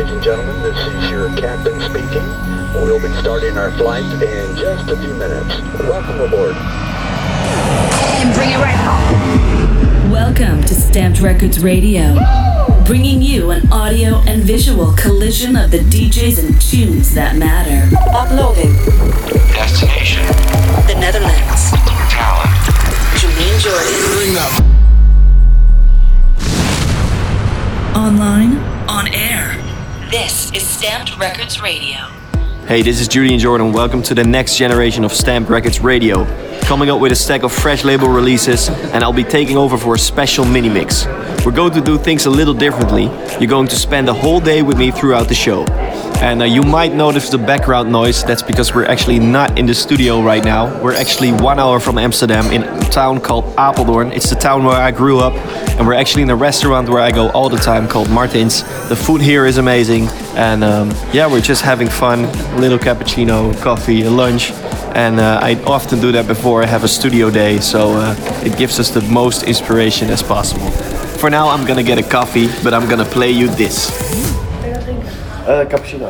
ladies and gentlemen. This is your captain speaking. We'll be starting our flight in just a few minutes. Welcome aboard. And bring it right home. Welcome to Stamped Records Radio, bringing you an audio and visual collision of the DJs and tunes that matter. Uploading. Destination. The Netherlands. Talent. Julian Jordan. Online, on air. This is Stamped Records Radio. Hey, this is Julian Jordan. Welcome to the next generation of Stamped Records Radio. Coming up with a stack of fresh label releases, and I'll be taking over for a special mini mix. We're going to do things a little differently. You're going to spend a whole day with me throughout the show. And uh, you might notice the background noise. That's because we're actually not in the studio right now. We're actually one hour from Amsterdam in a town called Apeldoorn. It's the town where I grew up. And we're actually in a restaurant where I go all the time called Martins. The food here is amazing. And um, yeah, we're just having fun. A little cappuccino, coffee, lunch. And uh, I often do that before I have a studio day. So uh, it gives us the most inspiration as possible. For now, I'm gonna get a coffee, but I'm gonna play you this. Uh, cappuccino,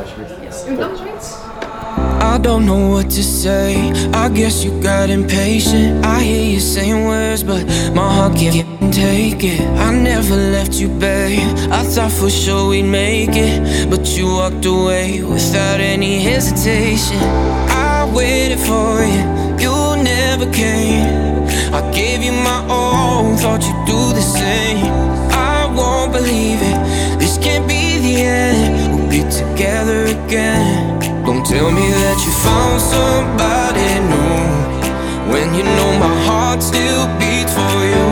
I don't know what to say. I guess you got impatient. I hear you saying words, but my heart can't take it. I never left you, babe. I thought for sure we'd make it, but you walked away without any hesitation. Waited for you, you never came. I gave you my all, thought you'd do the same. I won't believe it. This can't be the end. We'll be together again. Don't tell me that you found somebody new when you know my heart still beats for you.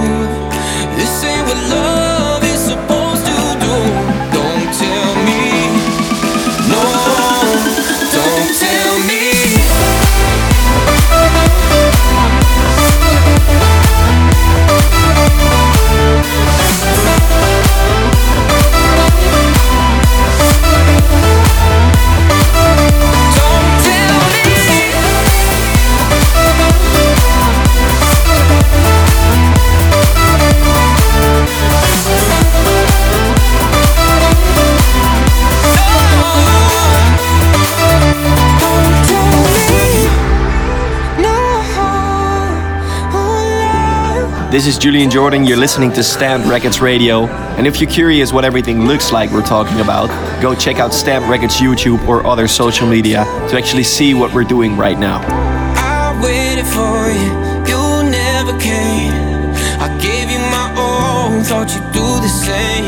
This is Julian Jordan. You're listening to Stamped Records Radio. And if you're curious what everything looks like we're talking about, go check out Stamped Records YouTube or other social media to actually see what we're doing right now. I waited for you, you never came. I gave you my thought you'd do the same.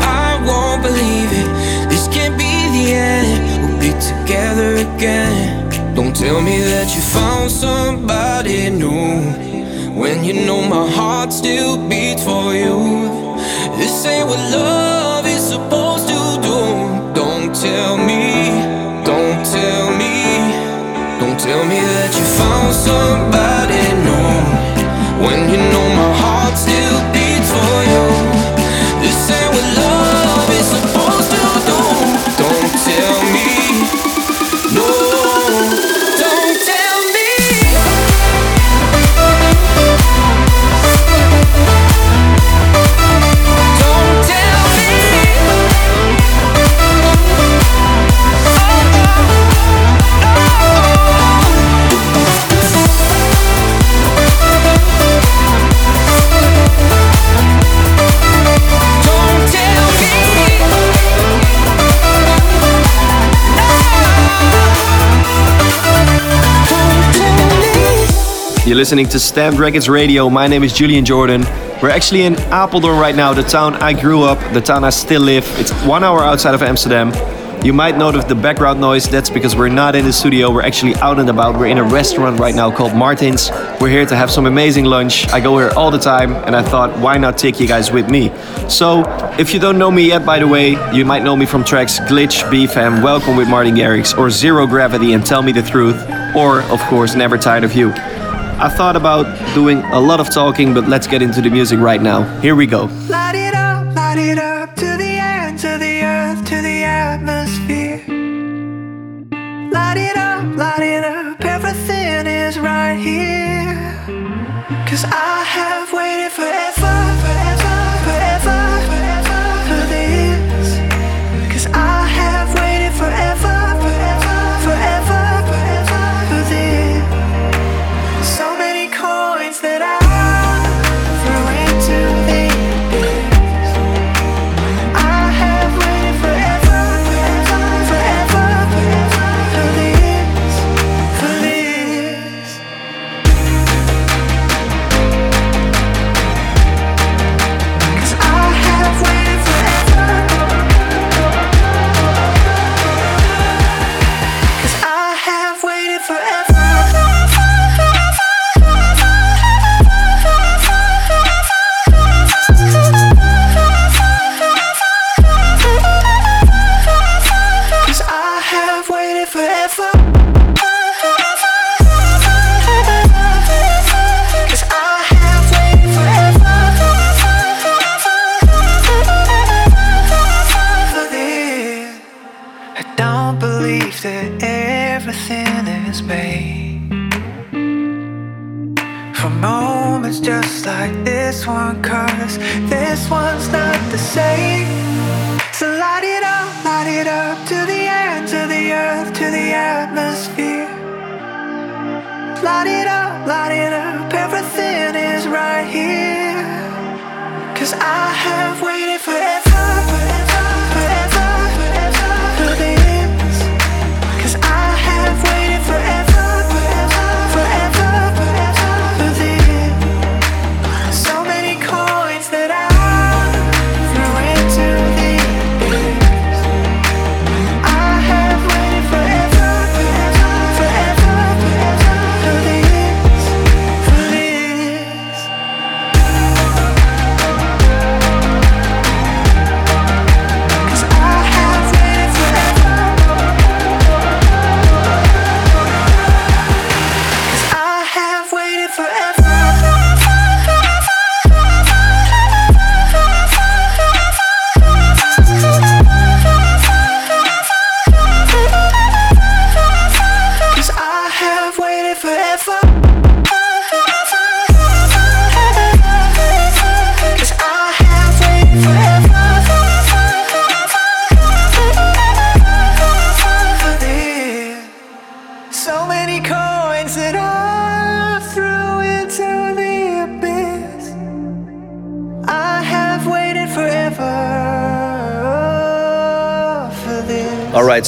I won't believe it, this can't be the end. We'll be together again. Don't tell me that you found somebody new when you know my heart still beats for you. This ain't what love is supposed to do. Don't tell me, don't tell me. Don't tell me that you found somebody new when you know my listening to Stamped Records Radio. My name is Julian Jordan. We're actually in Apeldoorn right now, the town I grew up, the town I still live. It's one hour outside of Amsterdam. You might notice the background noise. That's because we're not in the studio. We're actually out and about. We're in a restaurant right now called Martins. We're here to have some amazing lunch. I go here all the time, and I thought, why not take you guys with me? So, if you don't know me yet, by the way, you might know me from tracks Glitch, BFM, Welcome with Martin Garrix, or Zero Gravity and Tell Me the Truth, or, of course, Never Tired of You. I thought about doing a lot of talking, but let's get into the music right now. Here we go. Light it up, light it up to the the earth, to the atmosphere. Light it up, light it up, everything is right here. Cause I have waited forever,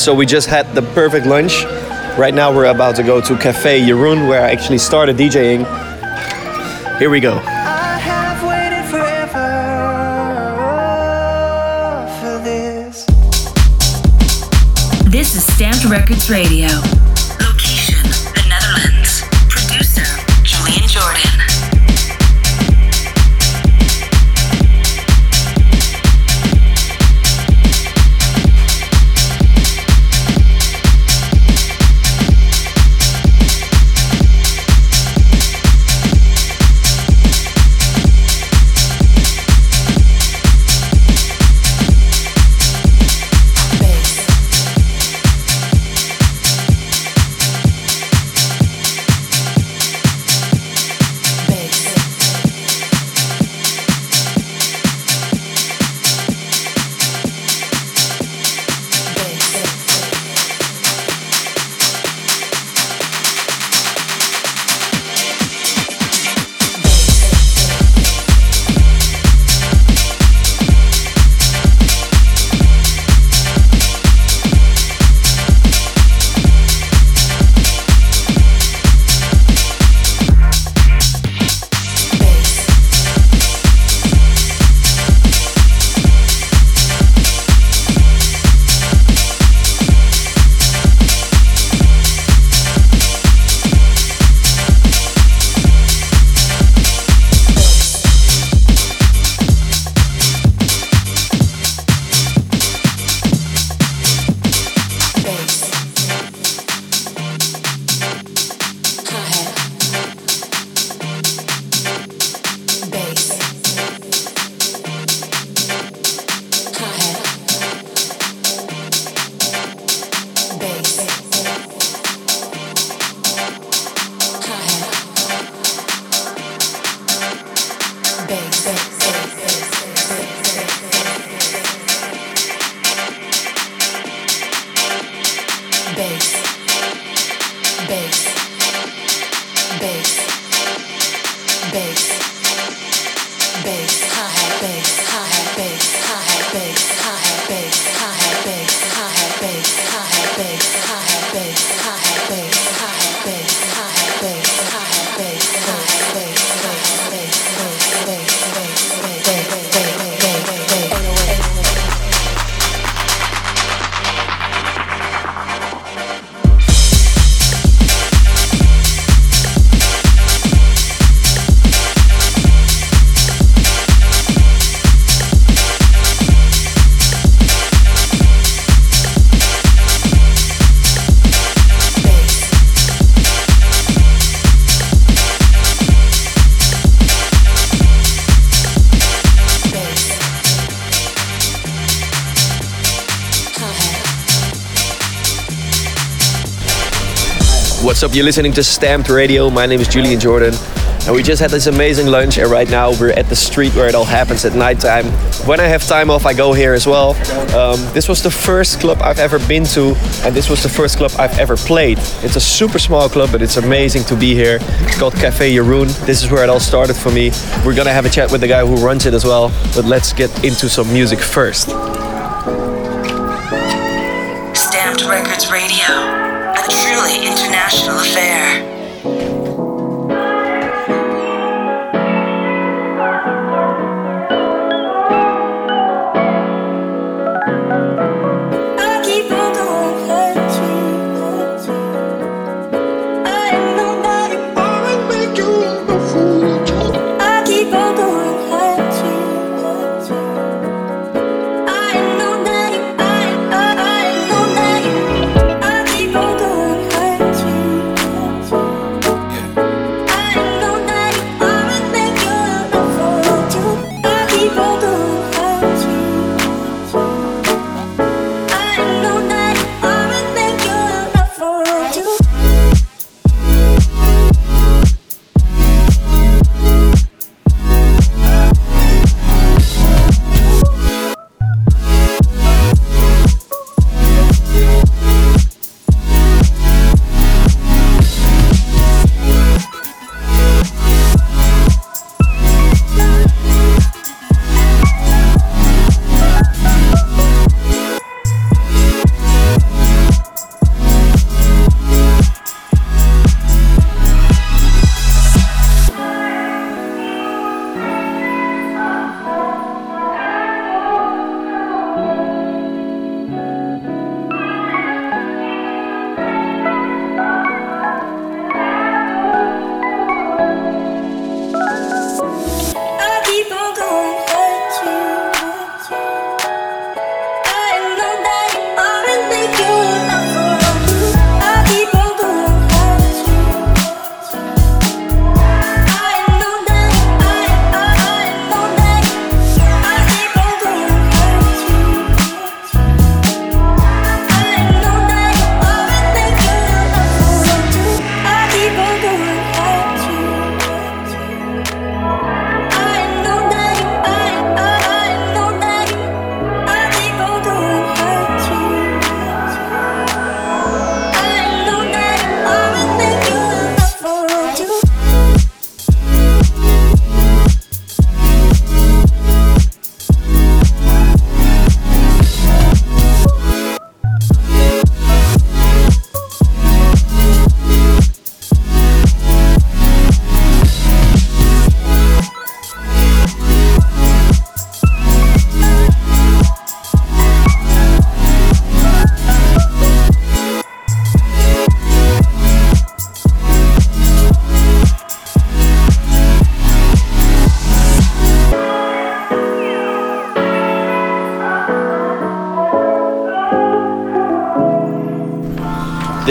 so we just had the perfect lunch. Right now we're about to go to Cafe Jeroen, where I actually started DJing. Here we go. This is Stamped Records Radio. You're listening to Stamped Radio. My name is Julian Jordan. And we just had this amazing lunch, and right now we're at the street where it all happens at nighttime. When I have time off, I go here as well. Um, this was the first club I've ever been to, and this was the first club I've ever played. It's a super small club, but it's amazing to be here. It's called Cafe Jeroen. This is where it all started for me. We're gonna have a chat with the guy who runs it as well, but let's get into some music first. Stamped Records Radio, international affair.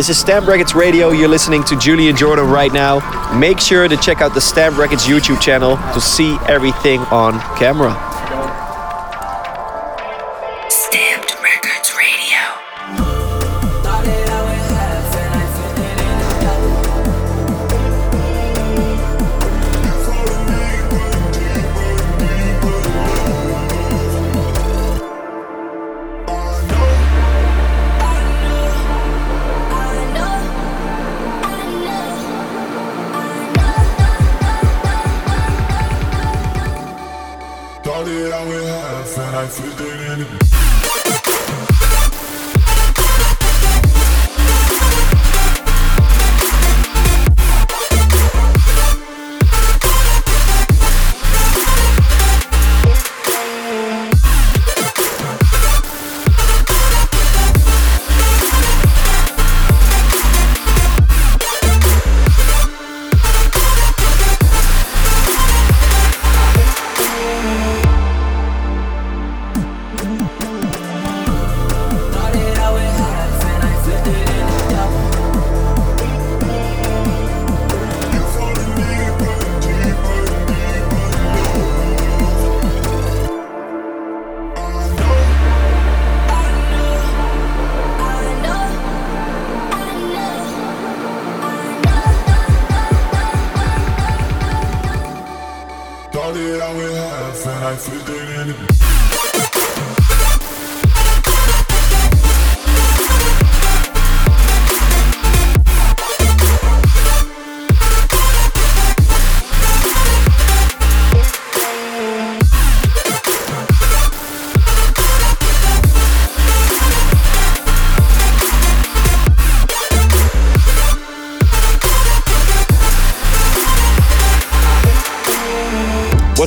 This is Stamped Records Radio. You're listening to Julian Jordan right now. Make sure to check out the Stamped Records YouTube channel to see everything on camera. Half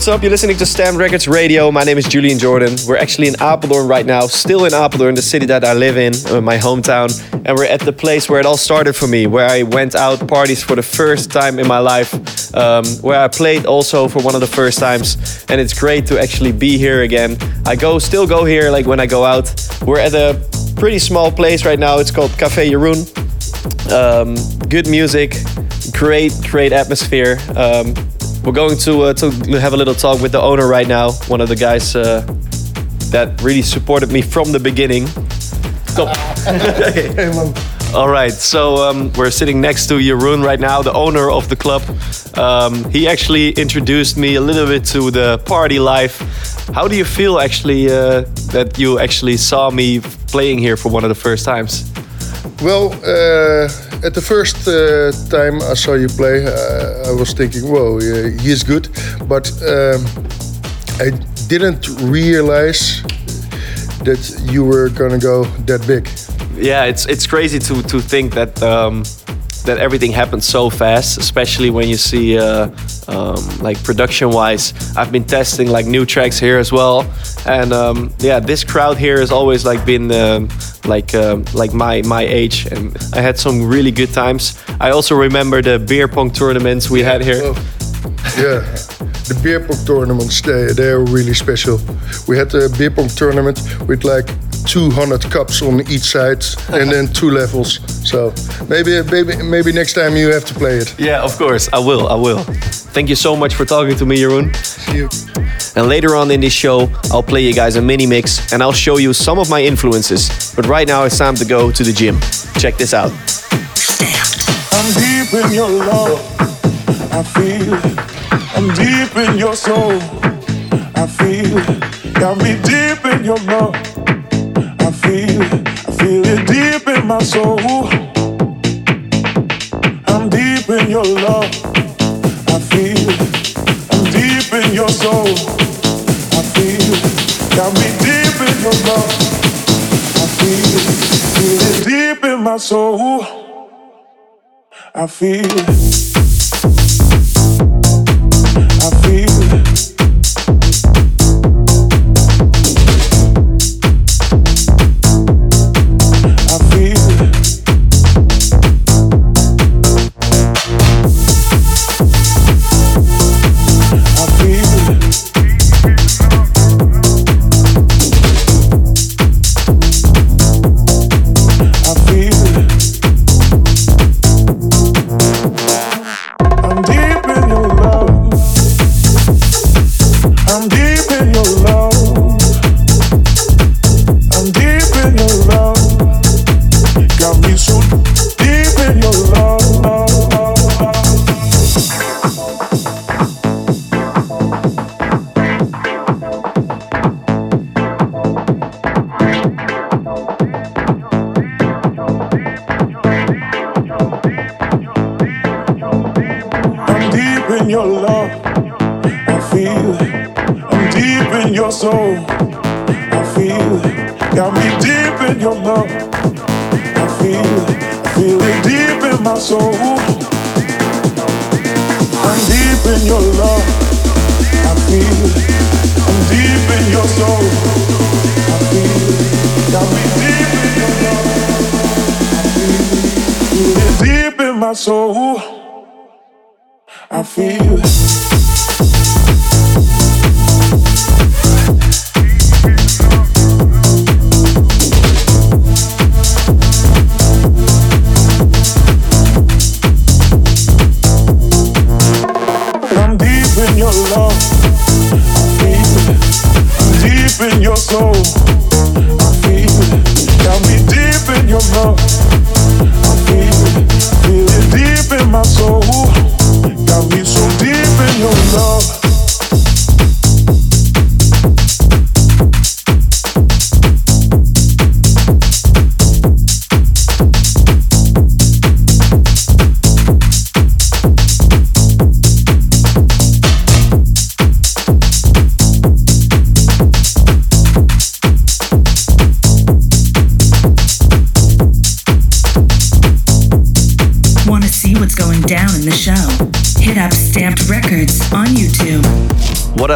What's up? You're listening to Stamped Records Radio. My name is Julian Jordan. We're actually in Apeldoorn right now, still in Apeldoorn, the city that I live in, uh, my hometown. And we're at the place where it all started for me, where I went out parties for the first time in my life, um, where I played also for one of the first times. And it's great to actually be here again. I go, still go here like when I go out. We're at a pretty small place right now. It's called Café Jeroen. Um, good music, great, great atmosphere. Um, we're going to uh, to have a little talk with the owner right now. One of the guys uh, that really supported me from the beginning. Stop. All right, so um, we're sitting next to Jeroen right now, the owner of the club. Um, he actually introduced me a little bit to the party life. How do you feel actually uh, that you actually saw me playing here for one of the first times? Well, uh, at the first uh, time I saw you play, uh, I was thinking, "Whoa, he is good," but um, I didn't realize that you were gonna go that big. yeah, it's it's crazy to to think that um, that everything happens so fast, especially when you see uh, um, like production wise. I've been testing like new tracks here as well, and um, yeah, this crowd here has always like been um, like um like my my age, and I had some really good times. I also remember the beer pong tournaments we had here. Oh, yeah, the beer pong tournaments they they are really special. We had a beer pong tournament with like 200 cups on each side and then two levels. So maybe maybe maybe next time you have to play it. Yeah, of course, I will. I will. Thank you so much for talking to me, Jeroen. See you. And later on in this show, I'll play you guys a mini mix and I'll show you some of my influences. But right now, it's time to go to the gym. Check this out. I'm deep in your love. I feel it. I'm deep in your soul. I feel it. Got me deep in your love. I feel it. I feel it deep in my soul. I'm deep in your love. I feel it. I'm deep in your soul. I feel it. Got me deep in your love. I feel it. Feel it deep in my soul. I feel my soul. I feel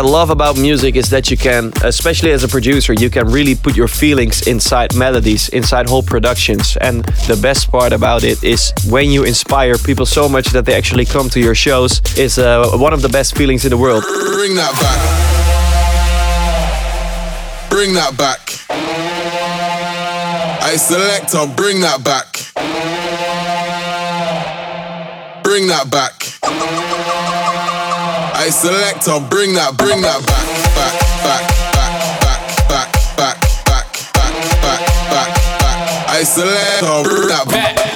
I love about music is that you can, especially as a producer, you can really put your feelings inside melodies, inside whole productions. And the best part about it is when you inspire people so much that they actually come to your shows is uh, one of the best feelings in the world. Bring that back. Bring that back. I select, I'll bring that back. Bring that back. I select, I'll bring that, bring that back, back, back, back, back, back, back, back, back, back, back. I select, I'll bring that back.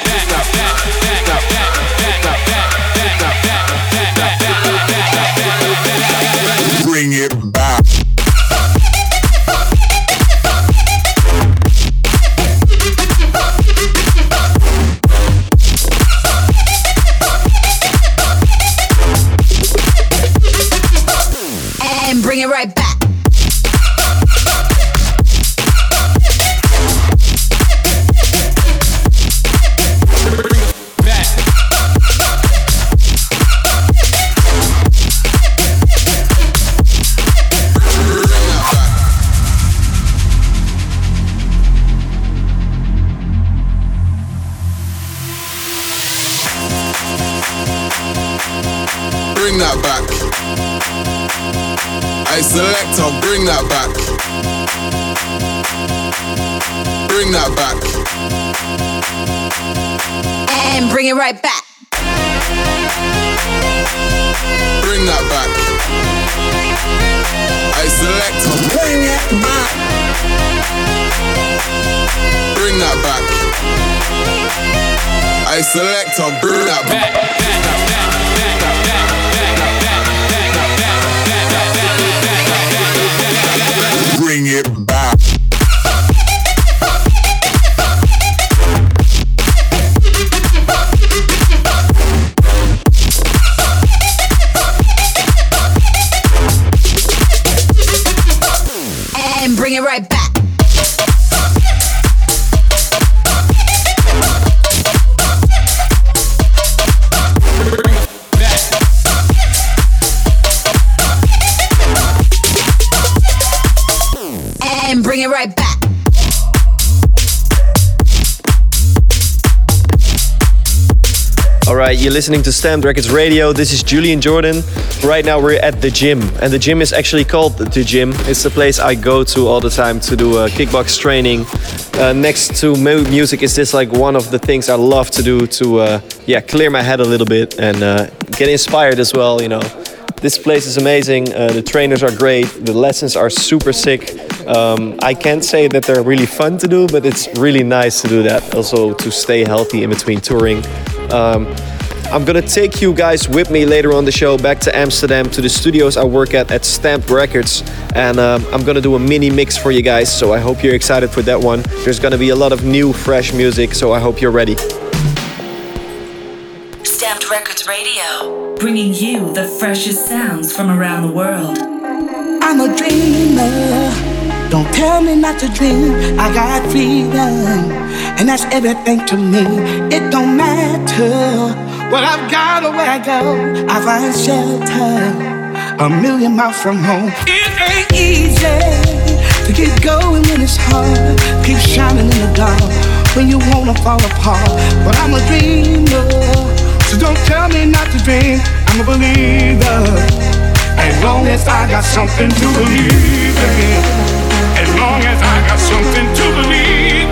All right, you're listening to Stamped Records Radio. This is Julian Jordan. Right now we're at the gym, and the gym is actually called the gym. It's the place I go to all the time to do uh, kickbox training. Uh, next to mu- music is this like one of the things I love to do to uh, yeah clear my head a little bit and uh, get inspired as well. You know, this place is amazing. Uh, the trainers are great. The lessons are super sick. Um, I can't say that they're really fun to do, but it's really nice to do that. Also to stay healthy in between touring. Um, I'm gonna take you guys with me later on the show back to Amsterdam to the studios I work at at Stamped Records, and um, I'm gonna do a mini mix for you guys. So I hope you're excited for that one. There's gonna be a lot of new, fresh music, so I hope you're ready. Stamped Records Radio, bringing you the freshest sounds from around the world. I'm a dreamer. Don't tell me not to dream. I got freedom, and that's everything to me. It don't matter what I've got or where I go. I find shelter a million miles from home. It ain't easy to keep going when it's hard. Keep shining in the dark when you wanna fall apart. But I'm a dreamer, so don't tell me not to dream. I'm a believer. As long as I got something to believe in. Long as I got something to believe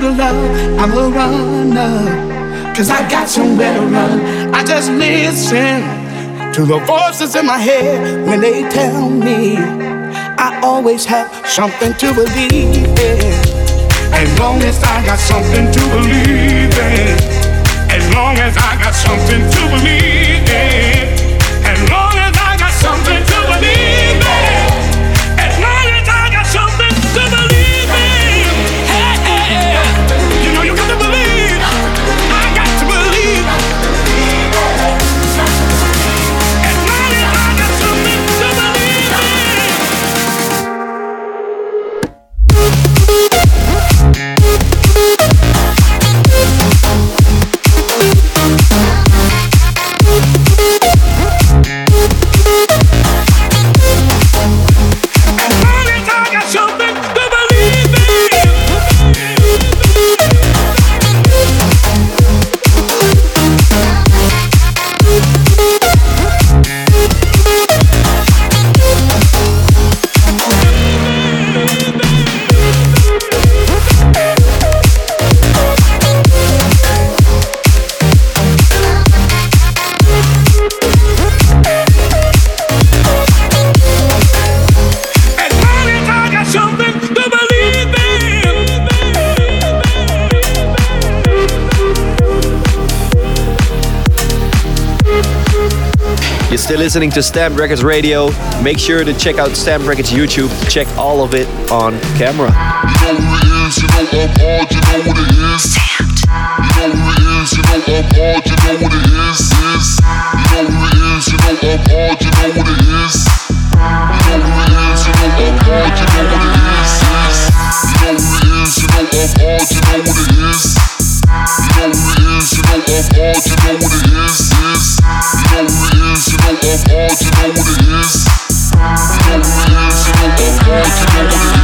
to love, I'm a runner. Cause I got somewhere to run. I just listen to the voices in my head when they tell me I always have something to believe in. As long as I got something to believe in. As long as I got something to believe in. still listening to Stamped Records Radio. Make sure to check out Stamped Records YouTube to check all of it on camera. You know who it is, you know I'm hard, you know what it is. You know who it is, you know I'm hard, you know what it is. is. You know who it is, you know I'm hard, you know what it is. You know who it is, you know I'm hard, you know what it is. is. You know who it is, you know I'm hard, you know what it is. you know what it is. You know who it is, you know my heart, you know what it is.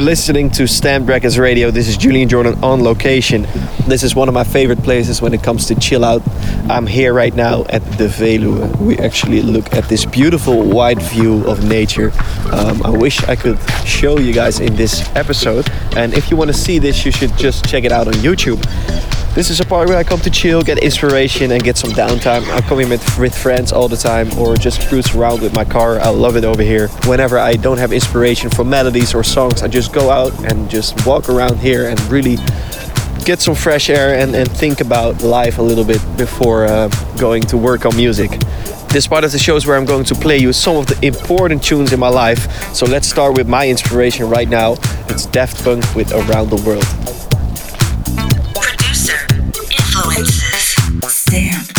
You're listening to Stamped Records Radio. This is Julian Jordan on location. This is one of my favorite places when it comes to chill out. I'm here right now at the Veluwe. We actually look at this beautiful wide view of nature. Um, I wish I could show you guys in this episode. And if you want to see this, you should just check it out on YouTube. This is a part where I come to chill, get inspiration, and get some downtime. I come here with, with friends all the time or just cruise around with my car. I love it over here. Whenever I don't have inspiration for melodies or songs, I just go out and just walk around here and really get some fresh air and, and think about life a little bit before uh, going to work on music. This part of the show is where I'm going to play you some of the important tunes in my life. So let's start with my inspiration right now. It's Daft Punk with Around the World. Stamp.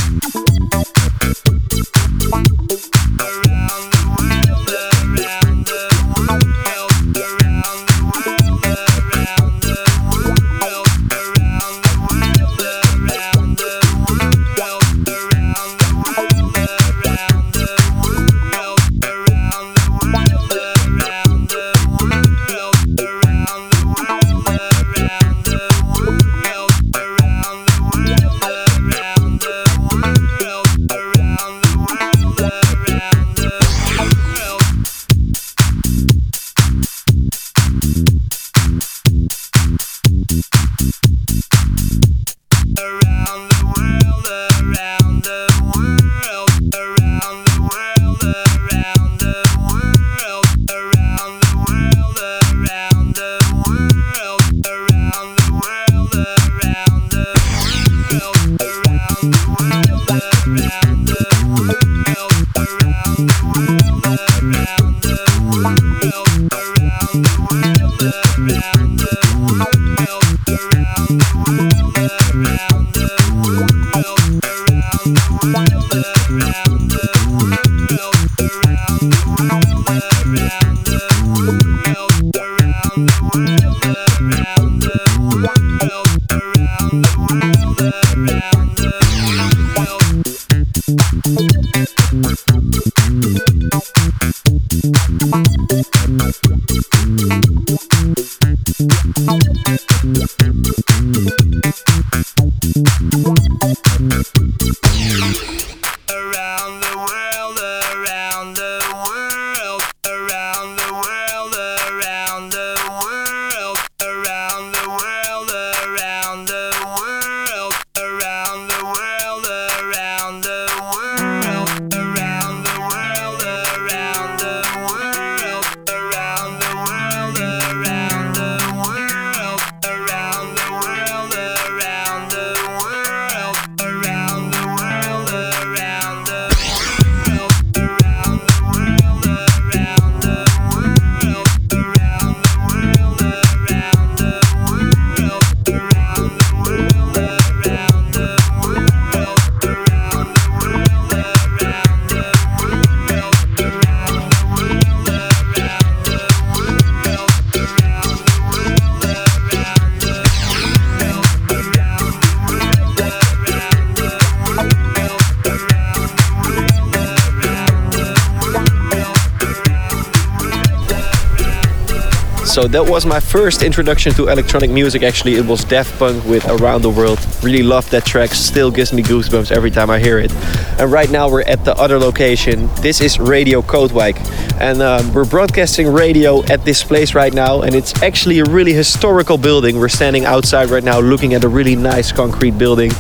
That was my first introduction to electronic music. Actually, it was Daft Punk with Around the World. Really love that track. Still gives me goosebumps every time I hear it. And right now we're at the other location. This is Radio Kootwijk, and um, we're broadcasting radio at this place right now. And it's actually a really historical building. We're standing outside right now, looking at a really nice concrete building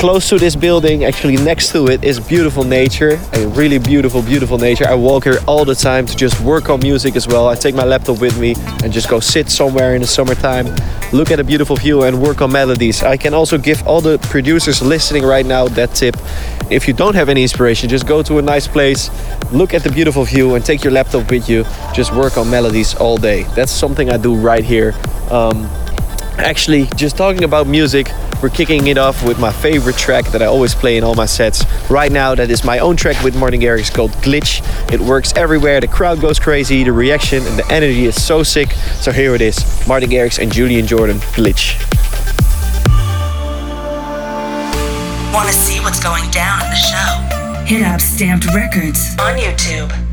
close to this building, actually next to it, is beautiful nature. A really beautiful, beautiful nature. I walk here all the time to just work on music as well. I take my laptop with me and just go sit somewhere in the summertime, look at a beautiful view and work on melodies. I can also give all the producers listening right now that tip. If you don't have any inspiration, just go to a nice place, look at the beautiful view, and take your laptop with you. Just work on melodies all day. That's something I do right here. Um, actually, just talking about music, we're kicking it off with my favorite track that I always play in all my sets. Right now, that is my own track with Martin Garrix called Glitch. It works everywhere, the crowd goes crazy, the reaction and the energy is so sick. So here it is Martin Garrix and Julian Jordan, Glitch. Want to see what's going down in the show? Hit up Stamped Records on YouTube.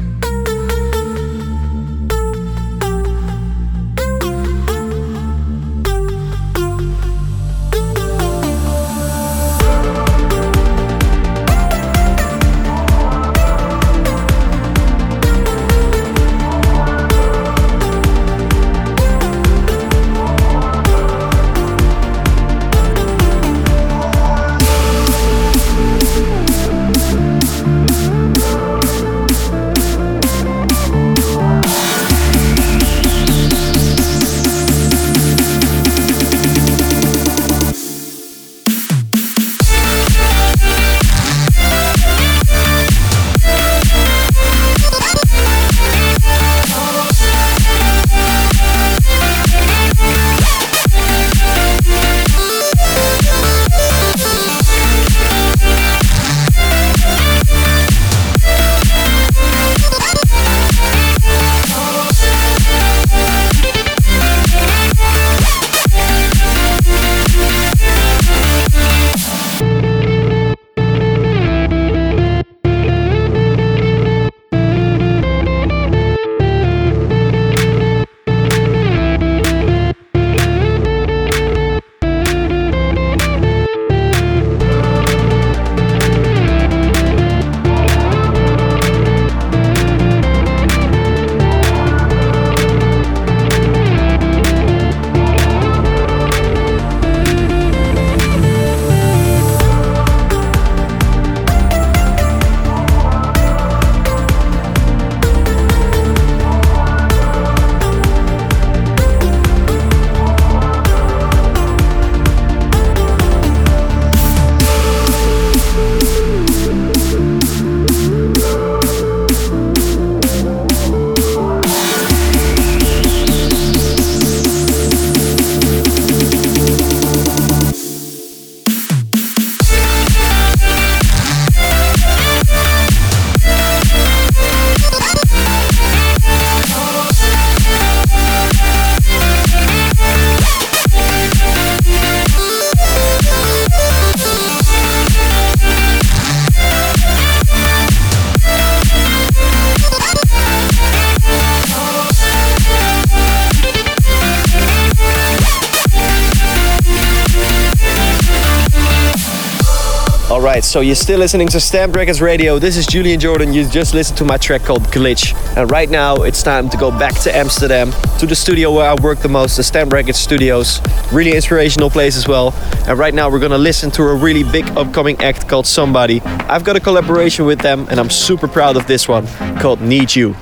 So you're still listening to Stamped Records Radio. This is Julian Jordan. You just listened to my track called Glitch. And right now it's time to go back to Amsterdam, to the studio where I work the most, the Stamped Records Studios. Really inspirational place as well. And right now we're gonna listen to a really big upcoming act called SMBDY. I've got a collaboration with them and I'm super proud of this one called Need You.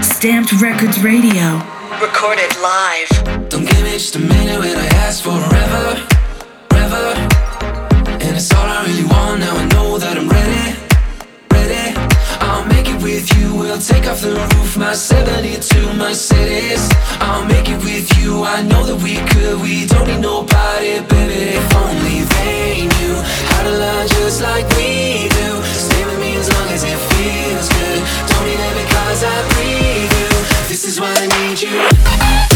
Stamped Records Radio. Recorded live. Don't give me just a minute when I ask for forever, forever. I. Now I know that I'm ready, ready. I'll make it with you. We'll take off the roof, my 72 Mercedes. I'll make it with you. I know that we could. We don't need nobody, baby. If only they knew how to love just like we do. Stay with me as long as it feels good. Don't need it because I breathe you. This is why I need you.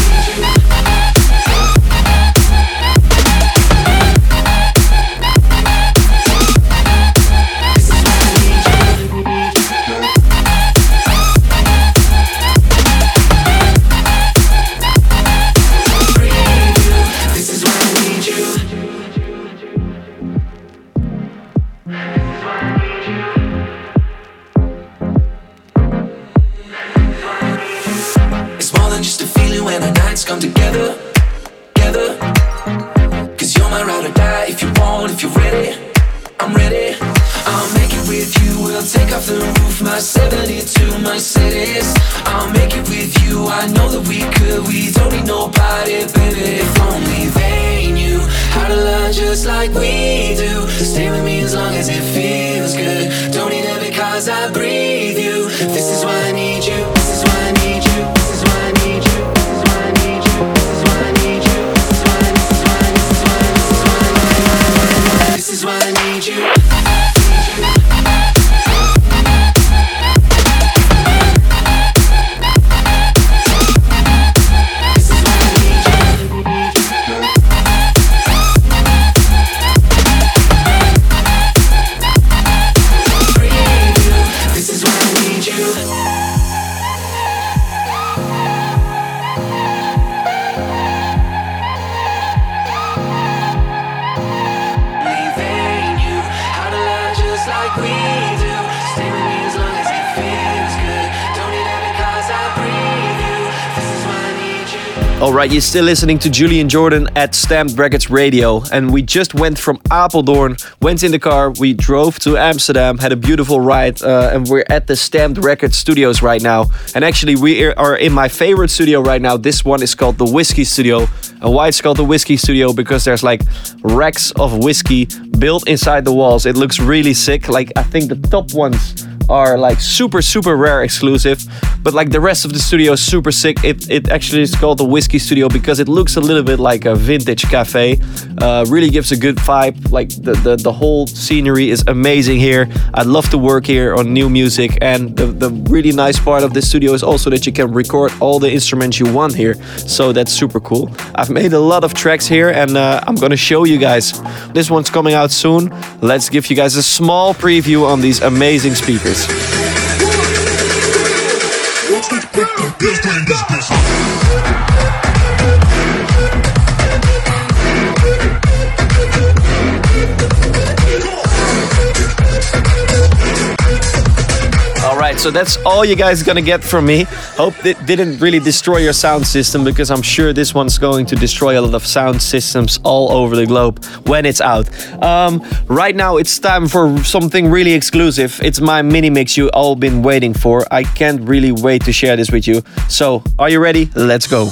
Right, you're still listening to Julian Jordan at Stamped Records Radio, and we just went from Apeldoorn, went in the car, we drove to Amsterdam, had a beautiful ride, uh, and we're at the Stamped Records Studios right now. And actually, we are in my favorite studio right now. This one is called the Whiskey Studio. And why it's called the Whiskey Studio? Because there's like racks of whiskey built inside the walls. It looks really sick. Like I think the top ones are like super super rare exclusive but like the rest of the studio is super sick. It, it actually is called the whiskey studio because it looks a little bit like a vintage cafe. Uh, really gives a good vibe. Like the, the the whole scenery is amazing here. I'd love to work here on new music and the, the really nice part of this studio is also that you can record all the instruments you want here. So that's super cool. I've made a lot of tracks here and uh, i'm gonna show you guys. This one's coming out soon. Let's give you guys a small preview on these amazing speakers All right, so that's all you guys gonna get from me. Hope it didn't really destroy your sound system because I'm sure this one's going to destroy a lot of sound systems all over the globe when it's out. Um, right now, it's time for something really exclusive. It's my mini mix you all been waiting for. I can't really wait to share this with you. So, are you ready? Let's go.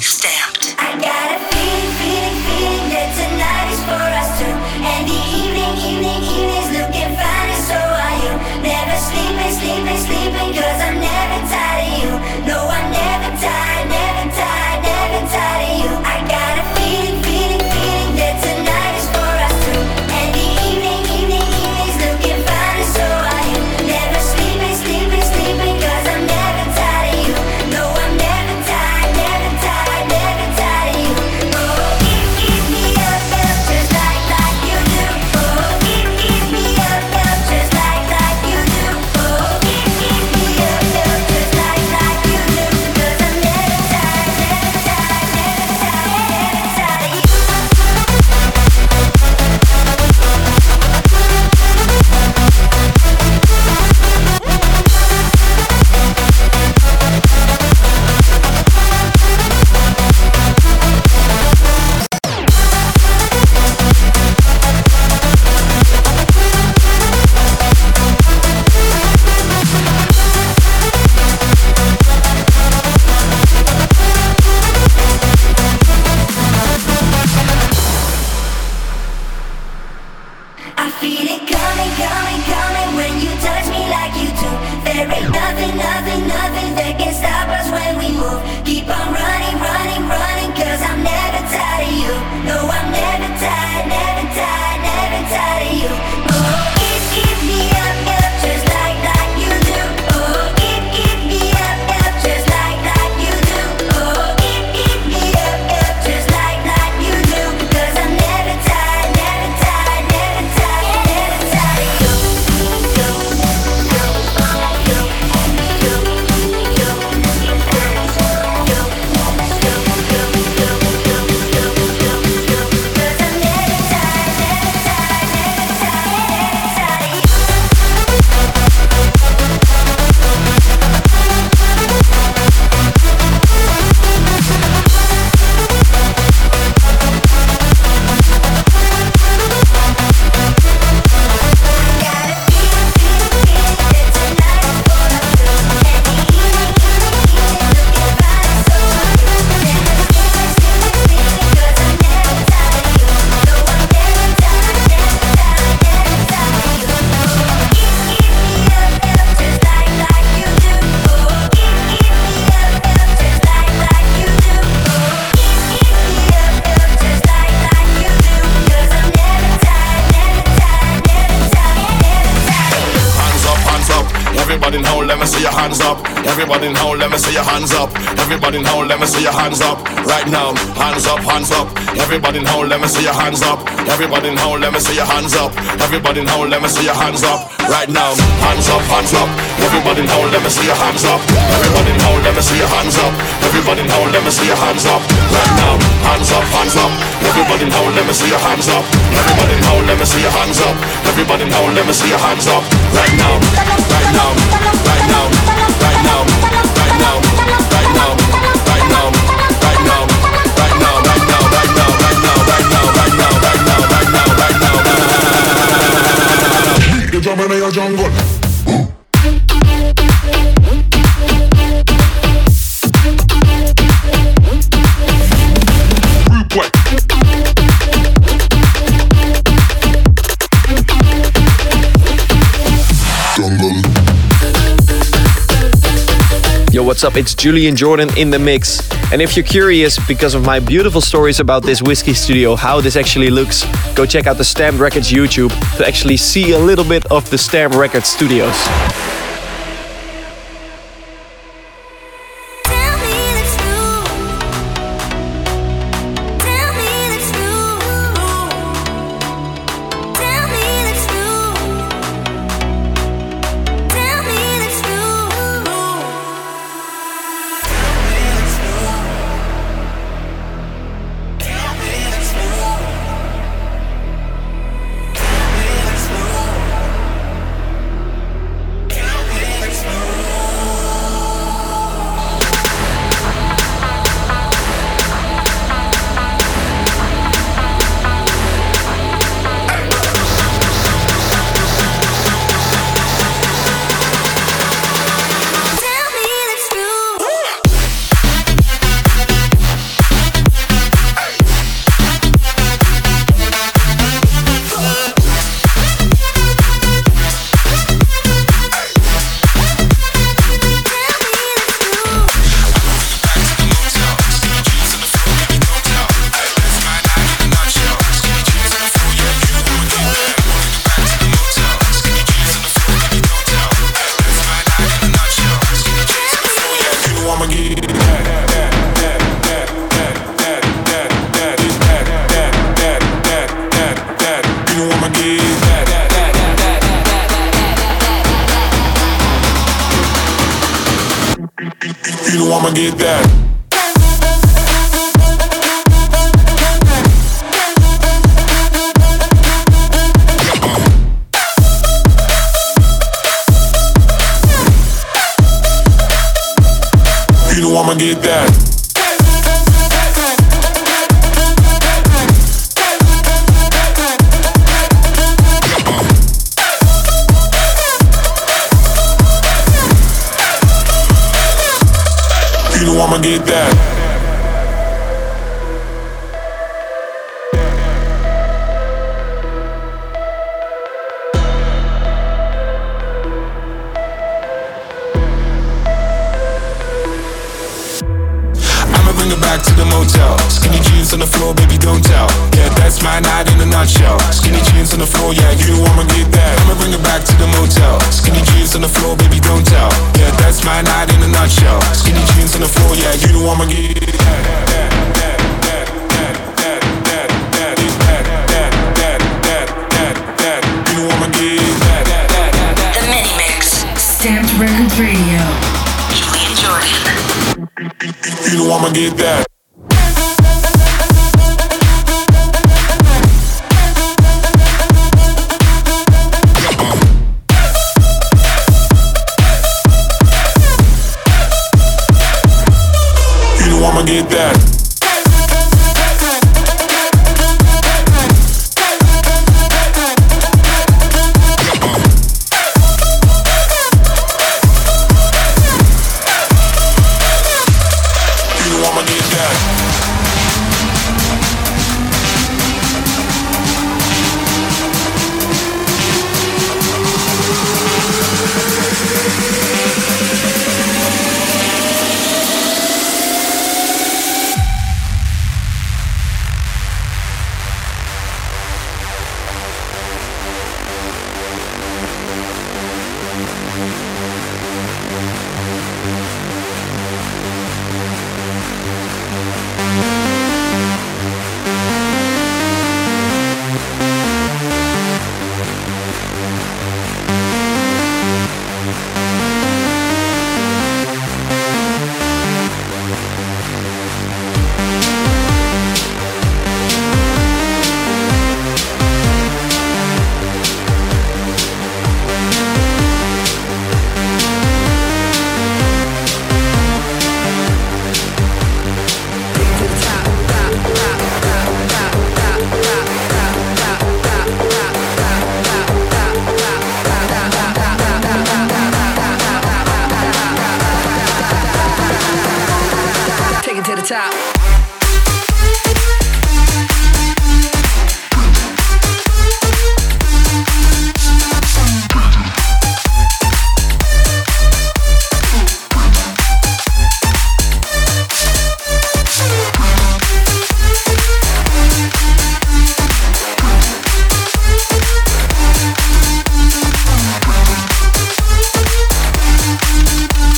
Everybody in hole, let me see your hands up. Everybody in hole, let me see your hands up. Everybody in hole, let me see your hands up. Right now, hands up, hands up. Everybody in hole, let me see your hands up. Everybody in hole, let me see your hands up. Everybody in hole, let me see your hands up. Right now, hands up, hands up. Everybody in hole, let me see your hands up. Everybody in hole, let me see your hands up. Everybody in hole, let me see your hands up. Right now, right now, jungle. Yo, what's up? It's Julian Jordan in the mix. And if you're curious, because of my beautiful stories about this whiskey studio, how this actually looks, go check out the Stamped Records YouTube to actually see a little bit of the Stamped Records studios. I'ma get that. I'ma get that. I'ma get that.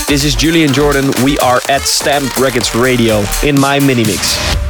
This is Julian Jordan. We are at Stamped Records Radio in my mini mix.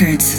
Records.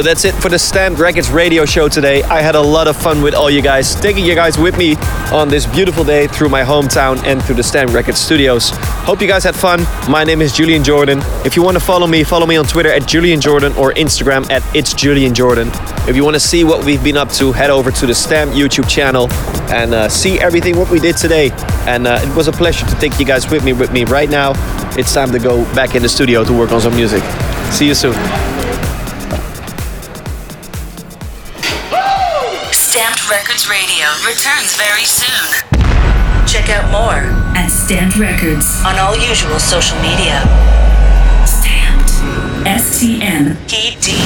So that's it for the Stamped Records radio show today. I had a lot of fun with all you guys, taking you guys with me on this beautiful day through my hometown and through the Stamped Records studios. Hope you guys had fun. My name is Julian Jordan. If you want to follow me, follow me on Twitter at Julian Jordan or Instagram at It's Julian Jordan. If you want to see what we've been up to, head over to the Stamp YouTube channel and uh, see everything what we did today. And uh, it was a pleasure to take you guys with me. With me right now, it's time to go back in the studio to work on some music. See you soon. Records Radio returns very soon. Check out more at Stamped Records On all usual social media. Stamped. S T M E D